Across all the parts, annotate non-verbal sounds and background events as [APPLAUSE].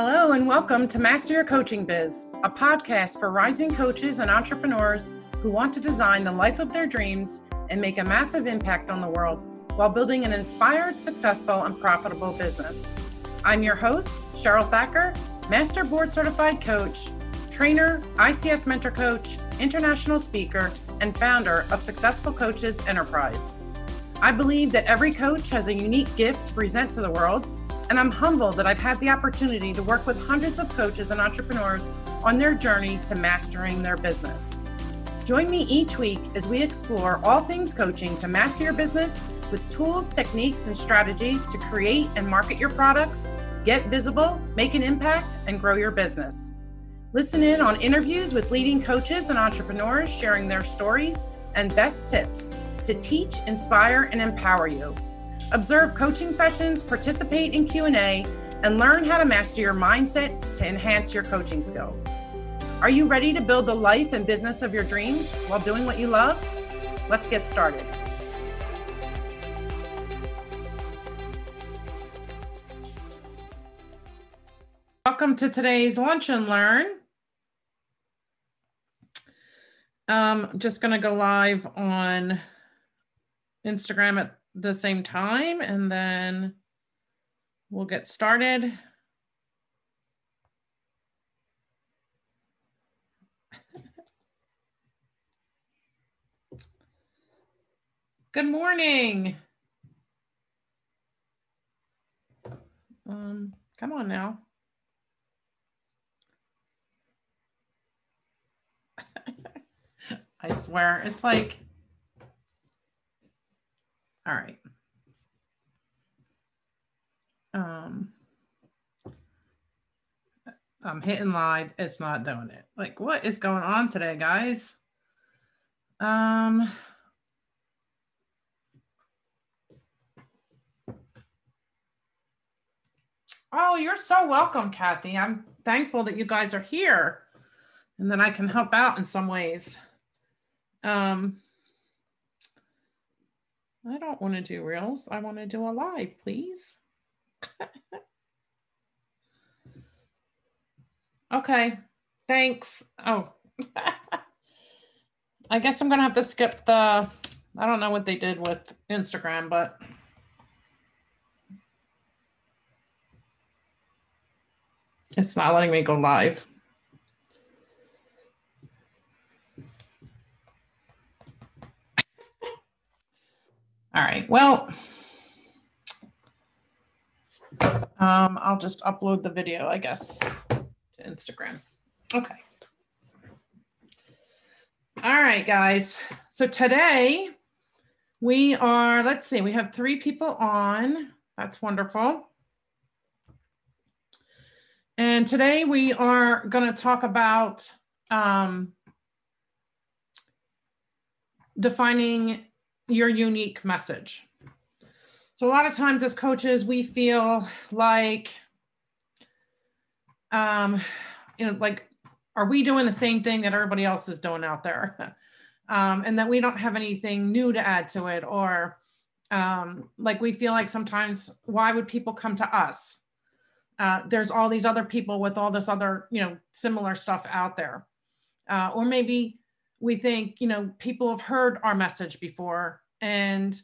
Hello, and welcome to Master Your Coaching Biz, a podcast for rising coaches and entrepreneurs who want to design the life of their dreams and make a massive impact on the world while building an inspired, successful, and profitable business. I'm your host, Cheryl Thacker, Master Board Certified Coach, trainer, ICF Mentor Coach, international speaker, and founder of Successful Coaches Enterprise. I believe that every coach has a unique gift to present to the world, and I'm humbled that I've had the opportunity to work with hundreds of coaches and entrepreneurs on their journey to mastering their business. Join me each week as we explore all things coaching to master your business with tools, techniques, and strategies to create and market your products, get visible, make an impact, and grow your business. Listen in on interviews with leading coaches and entrepreneurs sharing their stories and best tips to teach, inspire, and empower you. Observe coaching sessions, participate in Q&A, and learn how to master your mindset to enhance your coaching skills. Are you ready to build the life and business of your dreams while doing what you love? Let's get started. Welcome to today's Lunch and Learn. I'm um, just going to go live on Instagram at the same time and then we'll get started. [LAUGHS] Good morning. Um, come on now. [LAUGHS] I swear, it's like all right. Um, I'm hitting live. It's not doing it. Like, what is going on today, guys? Um, oh, you're so welcome, Kathy. I'm thankful that you guys are here and that I can help out in some ways. Um, I don't want to do reels. I want to do a live, please. [LAUGHS] okay, thanks. Oh, [LAUGHS] I guess I'm going to have to skip the, I don't know what they did with Instagram, but it's not letting me go live. All right, well, um, I'll just upload the video, I guess, to Instagram. Okay. All right, guys. So today we are, let's see, we have three people on. That's wonderful. And today we are going to talk about um, defining your unique message. So a lot of times as coaches, we feel like, um, you know, like, are we doing the same thing that everybody else is doing out there? [LAUGHS] um, and that we don't have anything new to add to it, or um, like we feel like sometimes, why would people come to us? Uh, there's all these other people with all this other, you know, similar stuff out there. Uh, or maybe we think, you know, people have heard our message before and,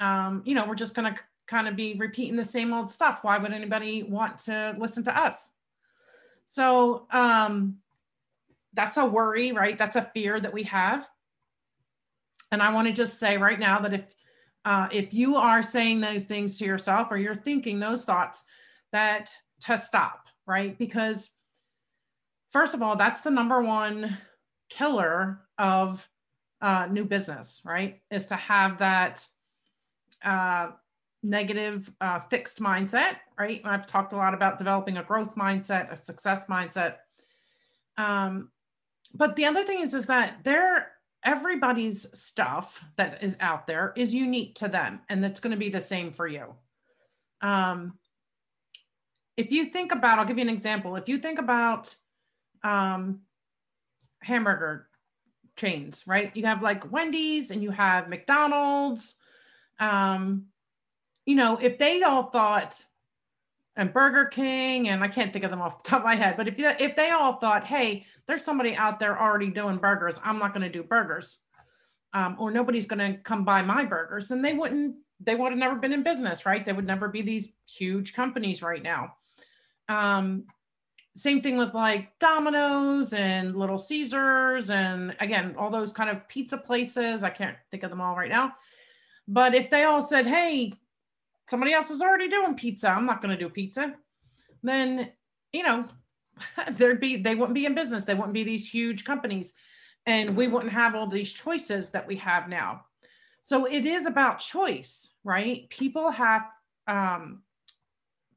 um, you know, we're just going to kind of be repeating the same old stuff. Why would anybody want to listen to us? So um, that's a worry, right? That's a fear that we have. And I want to just say right now that if uh, if you are saying those things to yourself or you're thinking those thoughts, that to stop, right? Because first of all, that's the number one killer of uh, new business, right? Is to have that uh, negative uh, fixed mindset, right? I've talked a lot about developing a growth mindset, a success mindset. Um, but the other thing is, is that there, everybody's stuff that is out there is unique to them, and that's going to be the same for you. Um, if you think about, I'll give you an example. If you think about um, hamburger chains, right? You have like Wendy's and you have McDonald's. Um, you know, if they all thought, and Burger King, and I can't think of them off the top of my head, but if if they all thought, hey, there's somebody out there already doing burgers, I'm not going to do burgers, um, or nobody's going to come buy my burgers, then they wouldn't. They would have never been in business, right? They would never be these huge companies right now. Um, same thing with like Domino's and Little Caesars, and again, all those kind of pizza places. I can't think of them all right now. But if they all said, hey, somebody else is already doing pizza. I'm not going to do pizza. Then, you know, [LAUGHS] there'd be, they wouldn't be in business. They wouldn't be these huge companies and we wouldn't have all these choices that we have now. So it is about choice, right? People have, um,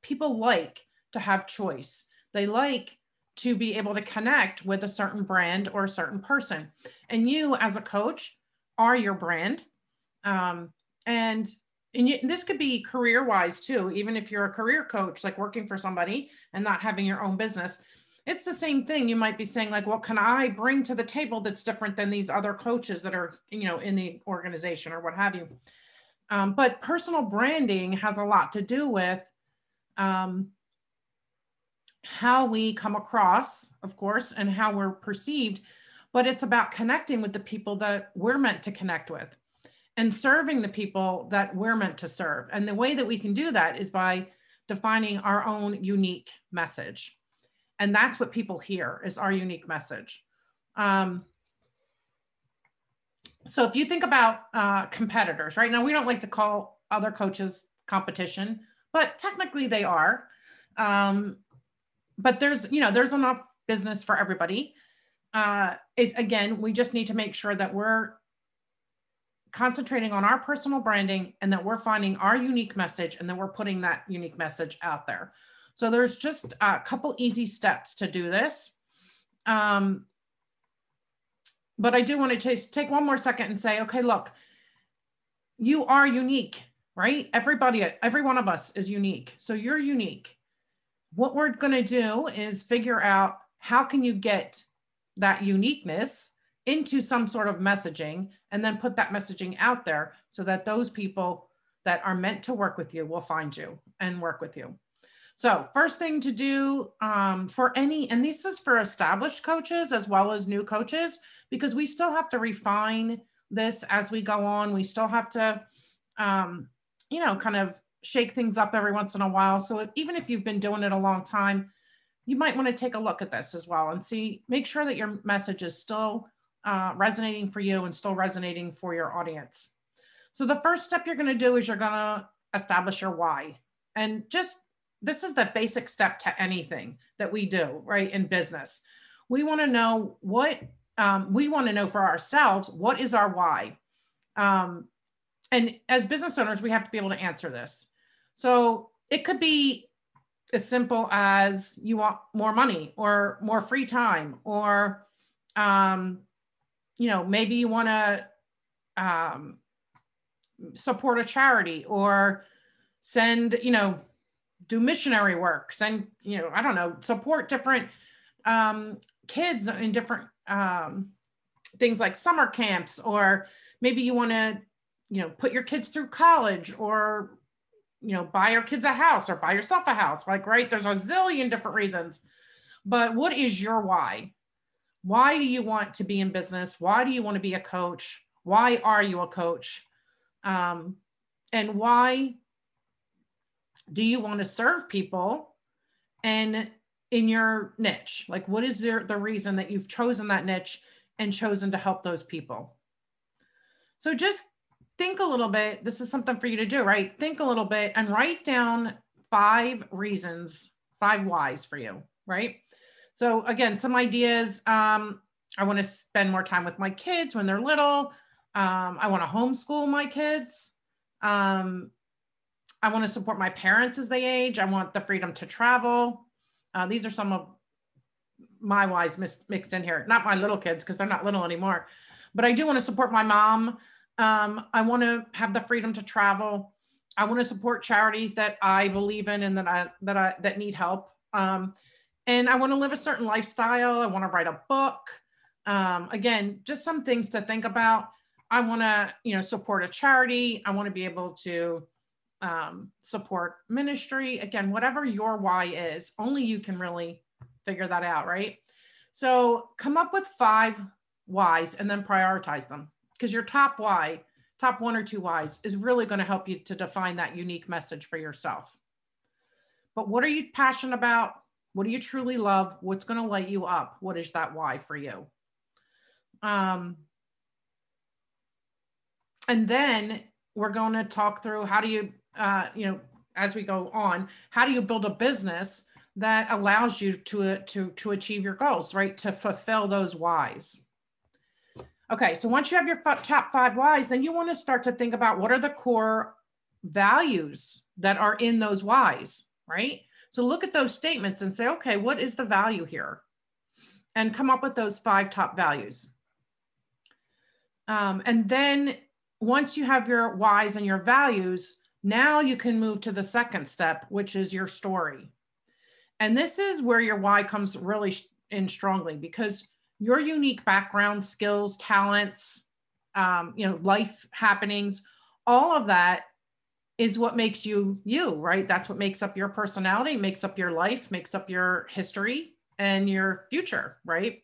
people like to have choice. They like to be able to connect with a certain brand or a certain person. And you, as a coach, are your brand. Um, and and you, this could be career wise too even if you're a career coach like working for somebody and not having your own business it's the same thing you might be saying like what can i bring to the table that's different than these other coaches that are you know in the organization or what have you um, but personal branding has a lot to do with um, how we come across of course and how we're perceived but it's about connecting with the people that we're meant to connect with and serving the people that we're meant to serve. And the way that we can do that is by defining our own unique message. And that's what people hear is our unique message. Um, so if you think about uh, competitors, right now, we don't like to call other coaches competition, but technically they are. Um, but there's, you know, there's enough business for everybody. Uh, it's again, we just need to make sure that we're concentrating on our personal branding and that we're finding our unique message and then we're putting that unique message out there. So there's just a couple easy steps to do this. Um, but I do want to take one more second and say, okay, look, you are unique, right? Everybody, every one of us is unique. So you're unique. What we're going to do is figure out how can you get that uniqueness into some sort of messaging and then put that messaging out there so that those people that are meant to work with you will find you and work with you. So, first thing to do um, for any, and this is for established coaches as well as new coaches, because we still have to refine this as we go on. We still have to, um, you know, kind of shake things up every once in a while. So, if, even if you've been doing it a long time, you might want to take a look at this as well and see, make sure that your message is still uh, resonating for you and still resonating for your audience. So the first step you're going to do is you're going to establish your why. And just this is the basic step to anything that we do, right, in business. We want to know what um, we want to know for ourselves what is our why? Um, and as business owners, we have to be able to answer this. So it could be as simple as you want more money or more free time or um, you know, maybe you want to um, support a charity or send, you know, do missionary work, send, you know, I don't know, support different um, kids in different um, things like summer camps, or maybe you want to, you know, put your kids through college or, you know, buy your kids a house or buy yourself a house. Like, right, there's a zillion different reasons. But what is your why? Why do you want to be in business? Why do you want to be a coach? Why are you a coach? Um, and why do you want to serve people and in your niche? Like, what is there, the reason that you've chosen that niche and chosen to help those people? So just think a little bit. This is something for you to do, right? Think a little bit and write down five reasons, five whys for you, right? So again, some ideas. Um, I want to spend more time with my kids when they're little. Um, I want to homeschool my kids. Um, I want to support my parents as they age. I want the freedom to travel. Uh, these are some of my whys mixed in here. Not my little kids because they're not little anymore, but I do want to support my mom. Um, I want to have the freedom to travel. I want to support charities that I believe in and that I that I that need help. Um, and I want to live a certain lifestyle. I want to write a book. Um, again, just some things to think about. I want to, you know, support a charity. I want to be able to um, support ministry. Again, whatever your why is, only you can really figure that out, right? So come up with five whys and then prioritize them because your top why, top one or two whys, is really going to help you to define that unique message for yourself. But what are you passionate about? What do you truly love? What's going to light you up? What is that why for you? Um, and then we're going to talk through how do you, uh, you know, as we go on, how do you build a business that allows you to, to, to achieve your goals, right? To fulfill those whys. Okay, so once you have your top five whys, then you want to start to think about what are the core values that are in those whys, right? So look at those statements and say, okay, what is the value here? And come up with those five top values. Um, and then once you have your whys and your values, now you can move to the second step, which is your story. And this is where your why comes really in strongly because your unique background, skills, talents, um, you know, life happenings, all of that is what makes you you, right? That's what makes up your personality, makes up your life, makes up your history and your future, right?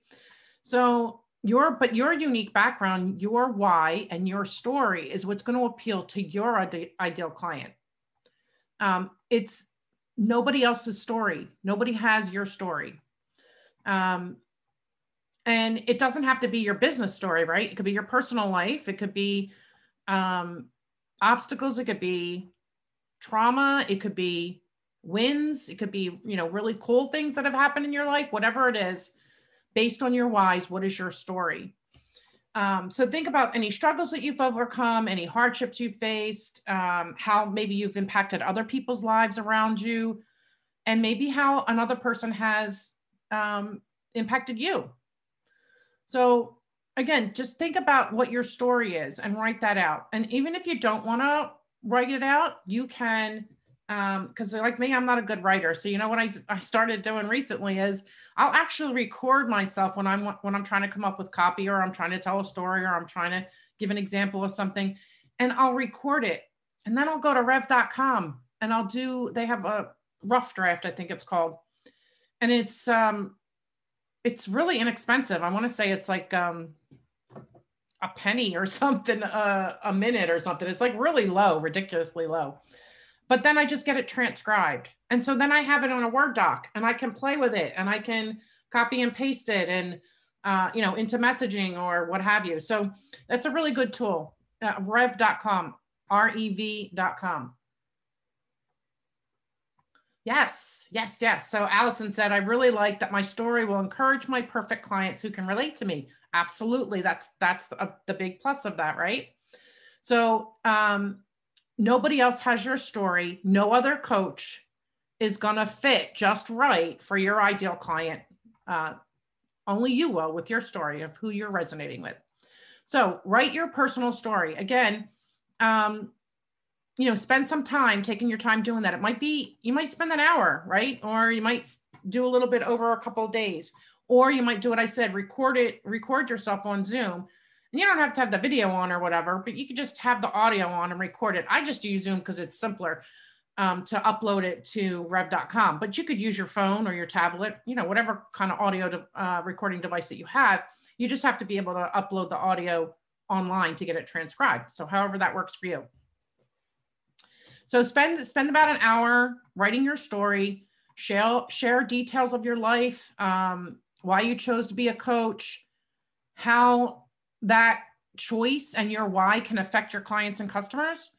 So your but your unique background, your why and your story is what's going to appeal to your ideal client. Um, it's nobody else's story. Nobody has your story. Um, and it doesn't have to be your business story, right? It could be your personal life. It could be um, obstacles. It could be trauma. It could be wins. It could be you know really cool things that have happened in your life whatever it is based on your whys what is your story? Um, so think about any struggles that you've overcome any hardships you've faced um, how maybe you've impacted other people's lives around you and maybe how another person has um, impacted you so again, just think about what your story is and write that out. And even if you don't want to write it out, you can, because um, like me, I'm not a good writer. So you know what I, I started doing recently is I'll actually record myself when I'm when I'm trying to come up with copy or I'm trying to tell a story or I'm trying to give an example of something, and I'll record it, and then I'll go to Rev.com and I'll do. They have a rough draft, I think it's called, and it's um, it's really inexpensive. I want to say it's like um a penny or [LAUGHS] something uh, a minute or something. It's like really low, ridiculously low. But then I just get it transcribed. And so then I have it on a Word doc and I can play with it and I can copy and paste it and, uh, you know, into messaging or what have you. So that's a really good tool. Uh, rev.com, R-E-V.com. Yes, yes, yes. So Allison said, I really like that my story will encourage my perfect clients who can relate to me. Absolutely. That's that's a, the big plus of that right? So um, nobody else has your story. No other coach is going to fit just right for your ideal client. Uh, only you will with your story of who you're resonating with. So write your personal story. Again um, you know spend some time taking your time doing that it might be you might spend an hour right or you might do a little bit over a couple of days or you might do what I said, record it, record yourself on Zoom. And you don't have to have the video on or whatever, but you could just have the audio on and record it. I just use Zoom because it's simpler um, to upload it to rev.com. But you could use your phone or your tablet, you know, whatever kind of audio to, uh, recording device that you have. You just have to be able to upload the audio online to get it transcribed. So however that works for you. So spend spend about an hour writing your story, share share details of your life, um, why you chose to be a coach, how that choice and your why can affect your clients and customers,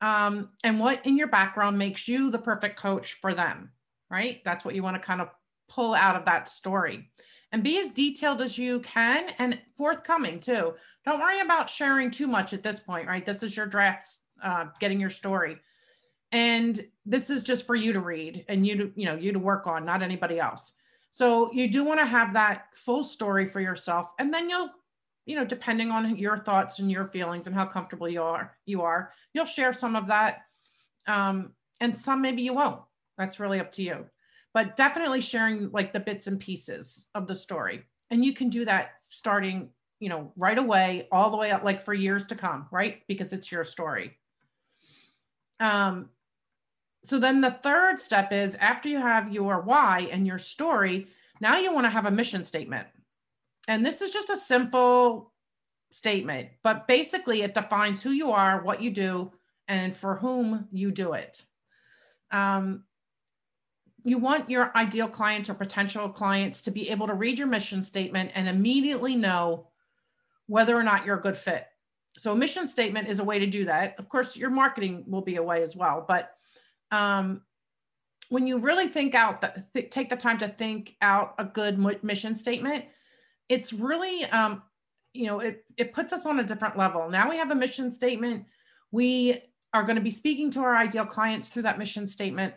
um, and what in your background makes you the perfect coach for them, right? That's what you want to kind of pull out of that story. And be as detailed as you can and forthcoming too. Don't worry about sharing too much at this point, right? This is your draft, uh, getting your story. And this is just for you to read and you to, you know, you to work on, not anybody else. So you do want to have that full story for yourself. And then you'll, you know, depending on your thoughts and your feelings and how comfortable you are, you are, you'll share some of that. Um, and some maybe you won't. That's really up to you. But definitely sharing like the bits and pieces of the story. And you can do that starting, you know, right away, all the way up like for years to come, right? Because it's your story. Um, so then the third step is after you have your why and your story, now you want to have a mission statement. And this is just a simple statement, but basically it defines who you are, what you do, and for whom you do it. Um, you want your ideal clients or potential clients to be able to read your mission statement and immediately know whether or not you're a good fit. So a mission statement is a way to do that. Of course, your marketing will be a way as well, but um, when you really think out, that, th- take the time to think out a good mission statement, it's really, um, you know, it it puts us on a different level. Now we have a mission statement. We are going to be speaking to our ideal clients through that mission statement,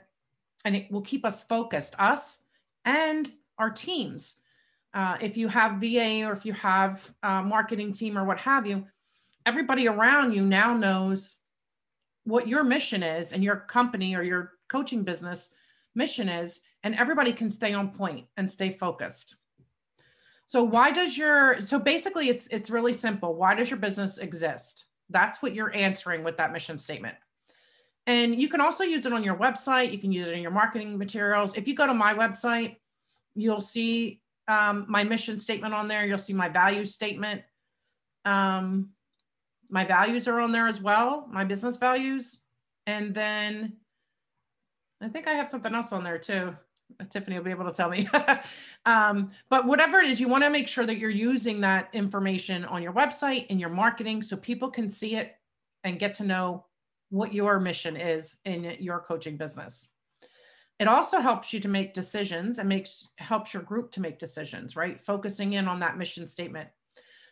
and it will keep us focused, us and our teams. Uh, if you have VA or if you have a marketing team or what have you, everybody around you now knows what your mission is and your company or your coaching business mission is, and everybody can stay on point and stay focused. So why does your so basically it's it's really simple. Why does your business exist? That's what you're answering with that mission statement. And you can also use it on your website. You can use it in your marketing materials. If you go to my website, you'll see um, my mission statement on there. You'll see my value statement. Um, my values are on there as well, my business values. And then I think I have something else on there too. Tiffany will be able to tell me. [LAUGHS] um, but whatever it is, you want to make sure that you're using that information on your website and your marketing so people can see it and get to know what your mission is in your coaching business. It also helps you to make decisions and makes helps your group to make decisions, right? Focusing in on that mission statement.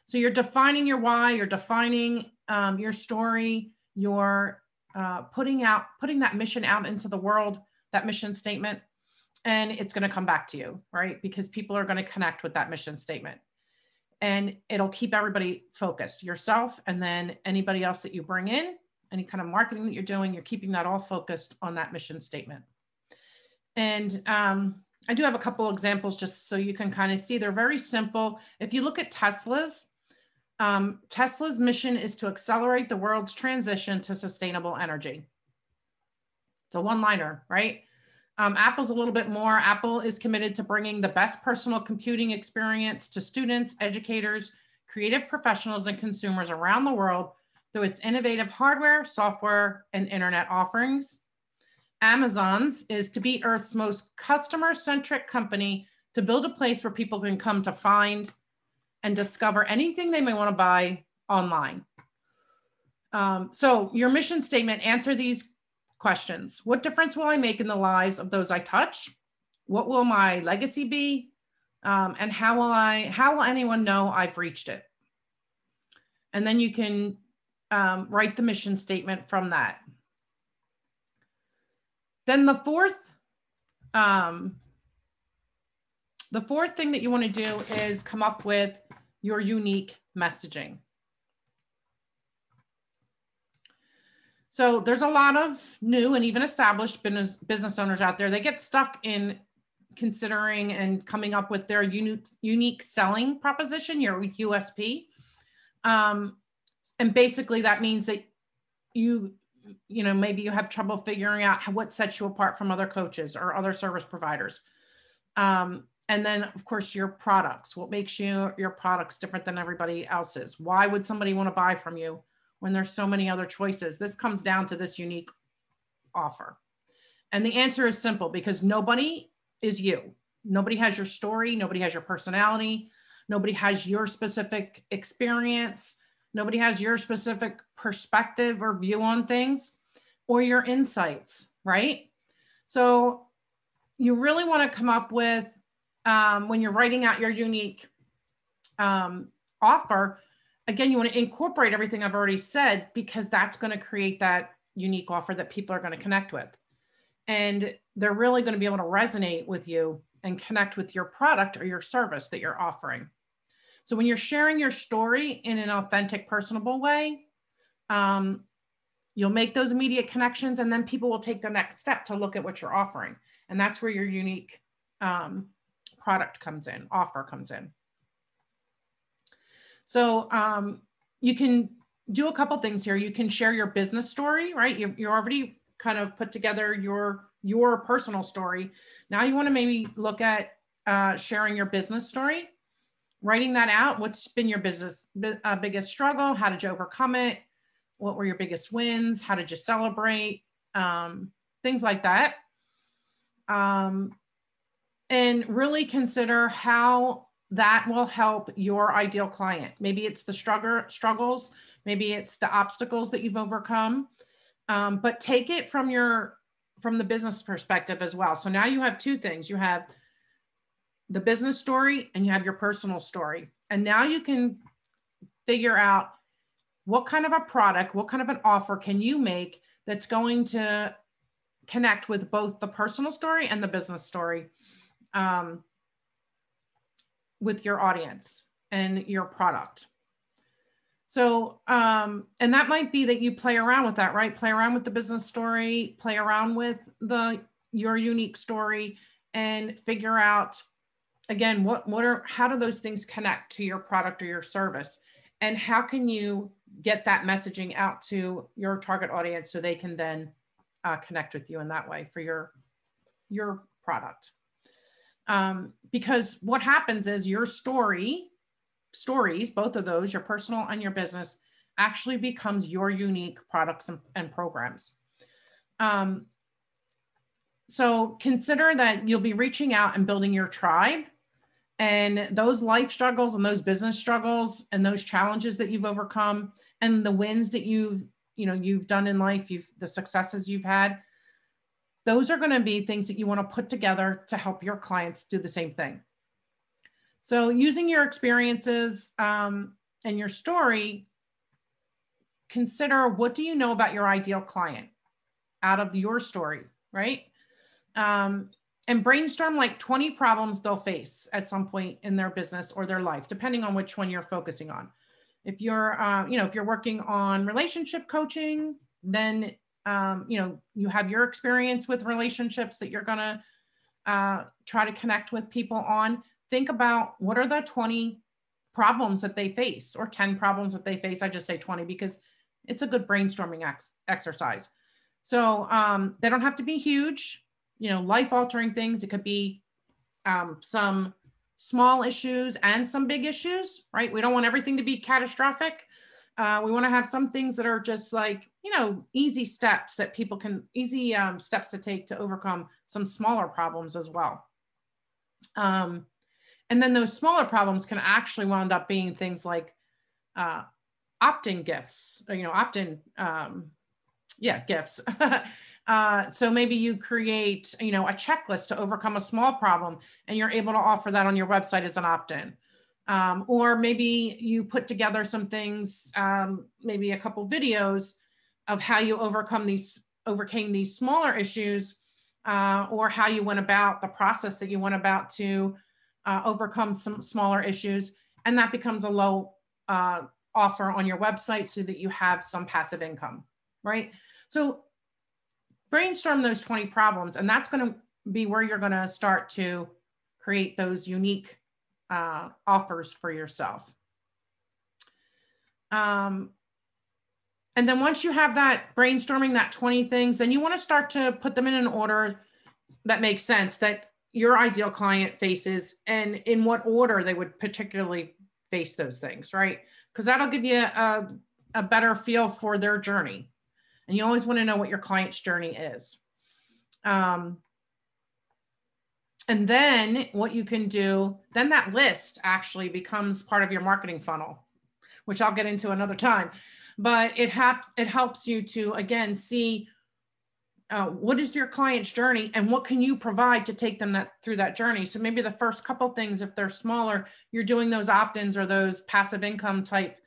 So you're defining your why, you're defining um, your story, you're uh, putting out, putting that mission out into the world, that mission statement, and it's going to come back to you, right? Because people are going to connect with that mission statement. And it'll keep everybody focused, yourself, and then anybody else that you bring in, any kind of marketing that you're doing, you're keeping that all focused on that mission statement. And um, I do have a couple examples just so you can kind of see. They're very simple. If you look at Tesla's, um, Tesla's mission is to accelerate the world's transition to sustainable energy. It's a one liner, right? Um, Apple's a little bit more. Apple is committed to bringing the best personal computing experience to students, educators, creative professionals, and consumers around the world through its innovative hardware, software, and internet offerings. Amazon's is to be Earth's most customer centric company to build a place where people can come to find, and discover anything they may want to buy online. Um, so, your mission statement answer these questions What difference will I make in the lives of those I touch? What will my legacy be? Um, and how will I, how will anyone know I've reached it? And then you can um, write the mission statement from that. Then the fourth um, the fourth thing that you want to do is come up with your unique messaging. So there's a lot of new and even established business, business owners out there. They get stuck in considering and coming up with their unique, unique selling proposition, your USP. Um, and basically that means that you, you know, maybe you have trouble figuring out what sets you apart from other coaches or other service providers. Um, and then of course your products. What makes you your products different than everybody else's? Why would somebody want to buy from you when there's so many other choices? This comes down to this unique offer. And the answer is simple because nobody is you. Nobody has your story nobody has your personality nobody has your specific experience nobody has your specific perspective or view on things or your insights right? So you really want to come up with um, when you're writing out your unique um, offer, again, you want to incorporate everything I've already said because that's going to create that unique offer that people are going to connect with. And they're really going to be able to resonate with you and connect with your product or your service that you're offering. So when you're sharing your story in an authentic, personable way, um, you'll make those immediate connections and then people will take the next step to look at what you're offering. And that's where your unique um, product comes in, offer comes in. So um, you can do a couple things here. You can share your business story, right? You're, you're already kind of put together your your personal story. Now you want to maybe look at uh, sharing your business story, writing that out. What's been your business uh, biggest struggle? How did you overcome it? What were your biggest wins? How did you celebrate? Um, things like that. Um, and really consider how that will help your ideal client. Maybe it's the struggle, struggles, maybe it's the obstacles that you've overcome, um, but take it from your from the business perspective as well. So now you have two things. You have the business story and you have your personal story. And now you can figure out what kind of a product, what kind of an offer can you make that's going to connect with both the personal story and the business story um, with your audience and your product. So, um, and that might be that you play around with that, right? Play around with the business story, play around with the your unique story, and figure out again what what are how do those things connect to your product or your service, and how can you get that messaging out to your target audience so they can then uh, connect with you in that way for your your product. Um, because what happens is your story stories, both of those, your personal and your business, actually becomes your unique products and, and programs. Um, so consider that you'll be reaching out and building your tribe and those life struggles and those business struggles and those challenges that you've overcome and the wins that you've you know you've done in life you've the successes you've had those are going to be things that you want to put together to help your clients do the same thing so using your experiences um, and your story, consider what do you know about your ideal client out of your story, right? Um, and brainstorm like 20 problems they'll face at some point in their business or their life, depending on which one you're focusing on. If you're, uh, you know, if you're working on relationship coaching, then, um, you know, you have your experience with relationships that you're going to uh, try to connect with people on think about what are the 20 problems that they face or 10 problems that they face. I just say 20 because it's a good brainstorming ex- exercise. So um, they don't have to be huge, you know, life altering things. It could be um, some small issues and some big issues, right? We don't want everything to be catastrophic. Uh, we want to have some things that are just like, you know, easy steps that people can, easy um, steps to take to overcome some smaller problems as well. Um, and then those smaller problems can actually wound up being things like uh, opt-in gifts, or, you know, opt-in, um, yeah, gifts. [LAUGHS] uh, so maybe you create, you know, a checklist to overcome a small problem, and you're able to offer that on your website as an opt-in. Um, or maybe you put together some things, um, maybe a couple videos of how you overcome these, overcame these smaller issues, uh, or how you went about the process that you went about to uh, overcome some smaller issues, and that becomes a low uh, offer on your website so that you have some passive income, right? So brainstorm those 20 problems, and that's going to be where you're going to start to create those unique uh, offers for yourself. Um, and then once you have that brainstorming, that 20 things, then you want to start to put them in an order that makes sense that your ideal client faces and in what order they would particularly face those things, right? Because that'll give you a, a better feel for their journey. And you always want to know what your client's journey is. Um, and then what you can do, then that list actually becomes part of your marketing funnel, which I'll get into another time. But it, helps it helps you to, again, see uh, what is your client's journey and what can you provide to take them that through that journey so maybe the first couple things if they're smaller you're doing those opt-ins or those passive income type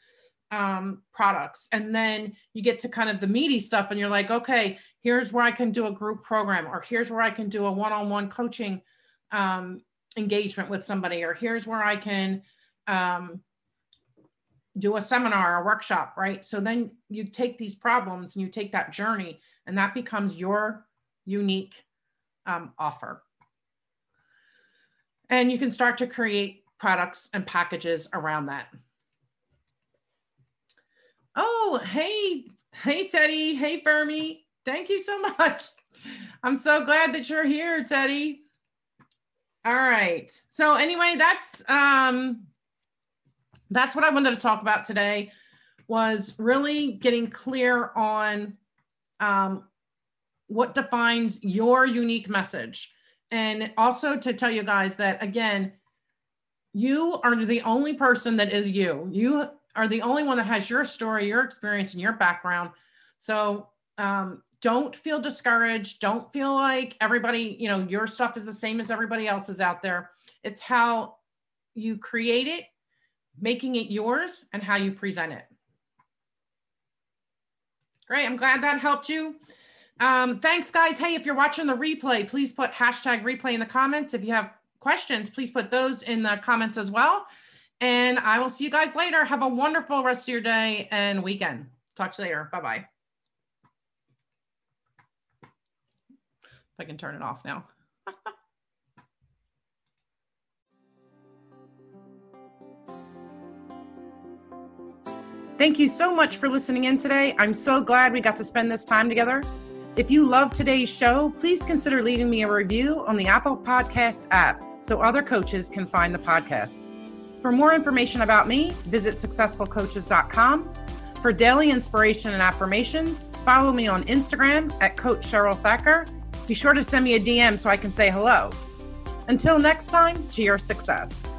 um, products and then you get to kind of the meaty stuff and you're like okay here's where i can do a group program or here's where i can do a one-on-one coaching um, engagement with somebody or here's where i can um, do a seminar or workshop right so then you take these problems and you take that journey and that becomes your unique um, offer. And you can start to create products and packages around that. Oh, hey, hey, Teddy. Hey, Fermi. Thank you so [LAUGHS] much. I'm so glad that you're here, Teddy. All right. So anyway, that's um that's what I wanted to talk about today was really getting clear on um, what defines your unique message. And also to tell you guys that again, you are the only person that is you. You are the only one that has your story, your experience, and your background. So um, don't feel discouraged. Don't feel like everybody, you know, your stuff is the same as everybody else's out there. It's how you create it, making it yours, and how you present it. Great. I'm glad that helped you. Um, thanks, guys. Hey, if you're watching the replay, please put hashtag replay in the comments. If you have questions, please put those in the comments as well. And I will see you guys later. Have a wonderful rest of your day and weekend. Talk to you later. Bye bye. If I can turn it off now. Thank you so much for listening in today. I'm so glad we got to spend this time together. If you love today's show, please consider leaving me a review on the Apple Podcast app so other coaches can find the podcast. For more information about me, visit successfulcoaches.com. For daily inspiration and affirmations, follow me on Instagram at Coach Cheryl Thacker. Be sure to send me a DM so I can say hello. Until next time, to your success.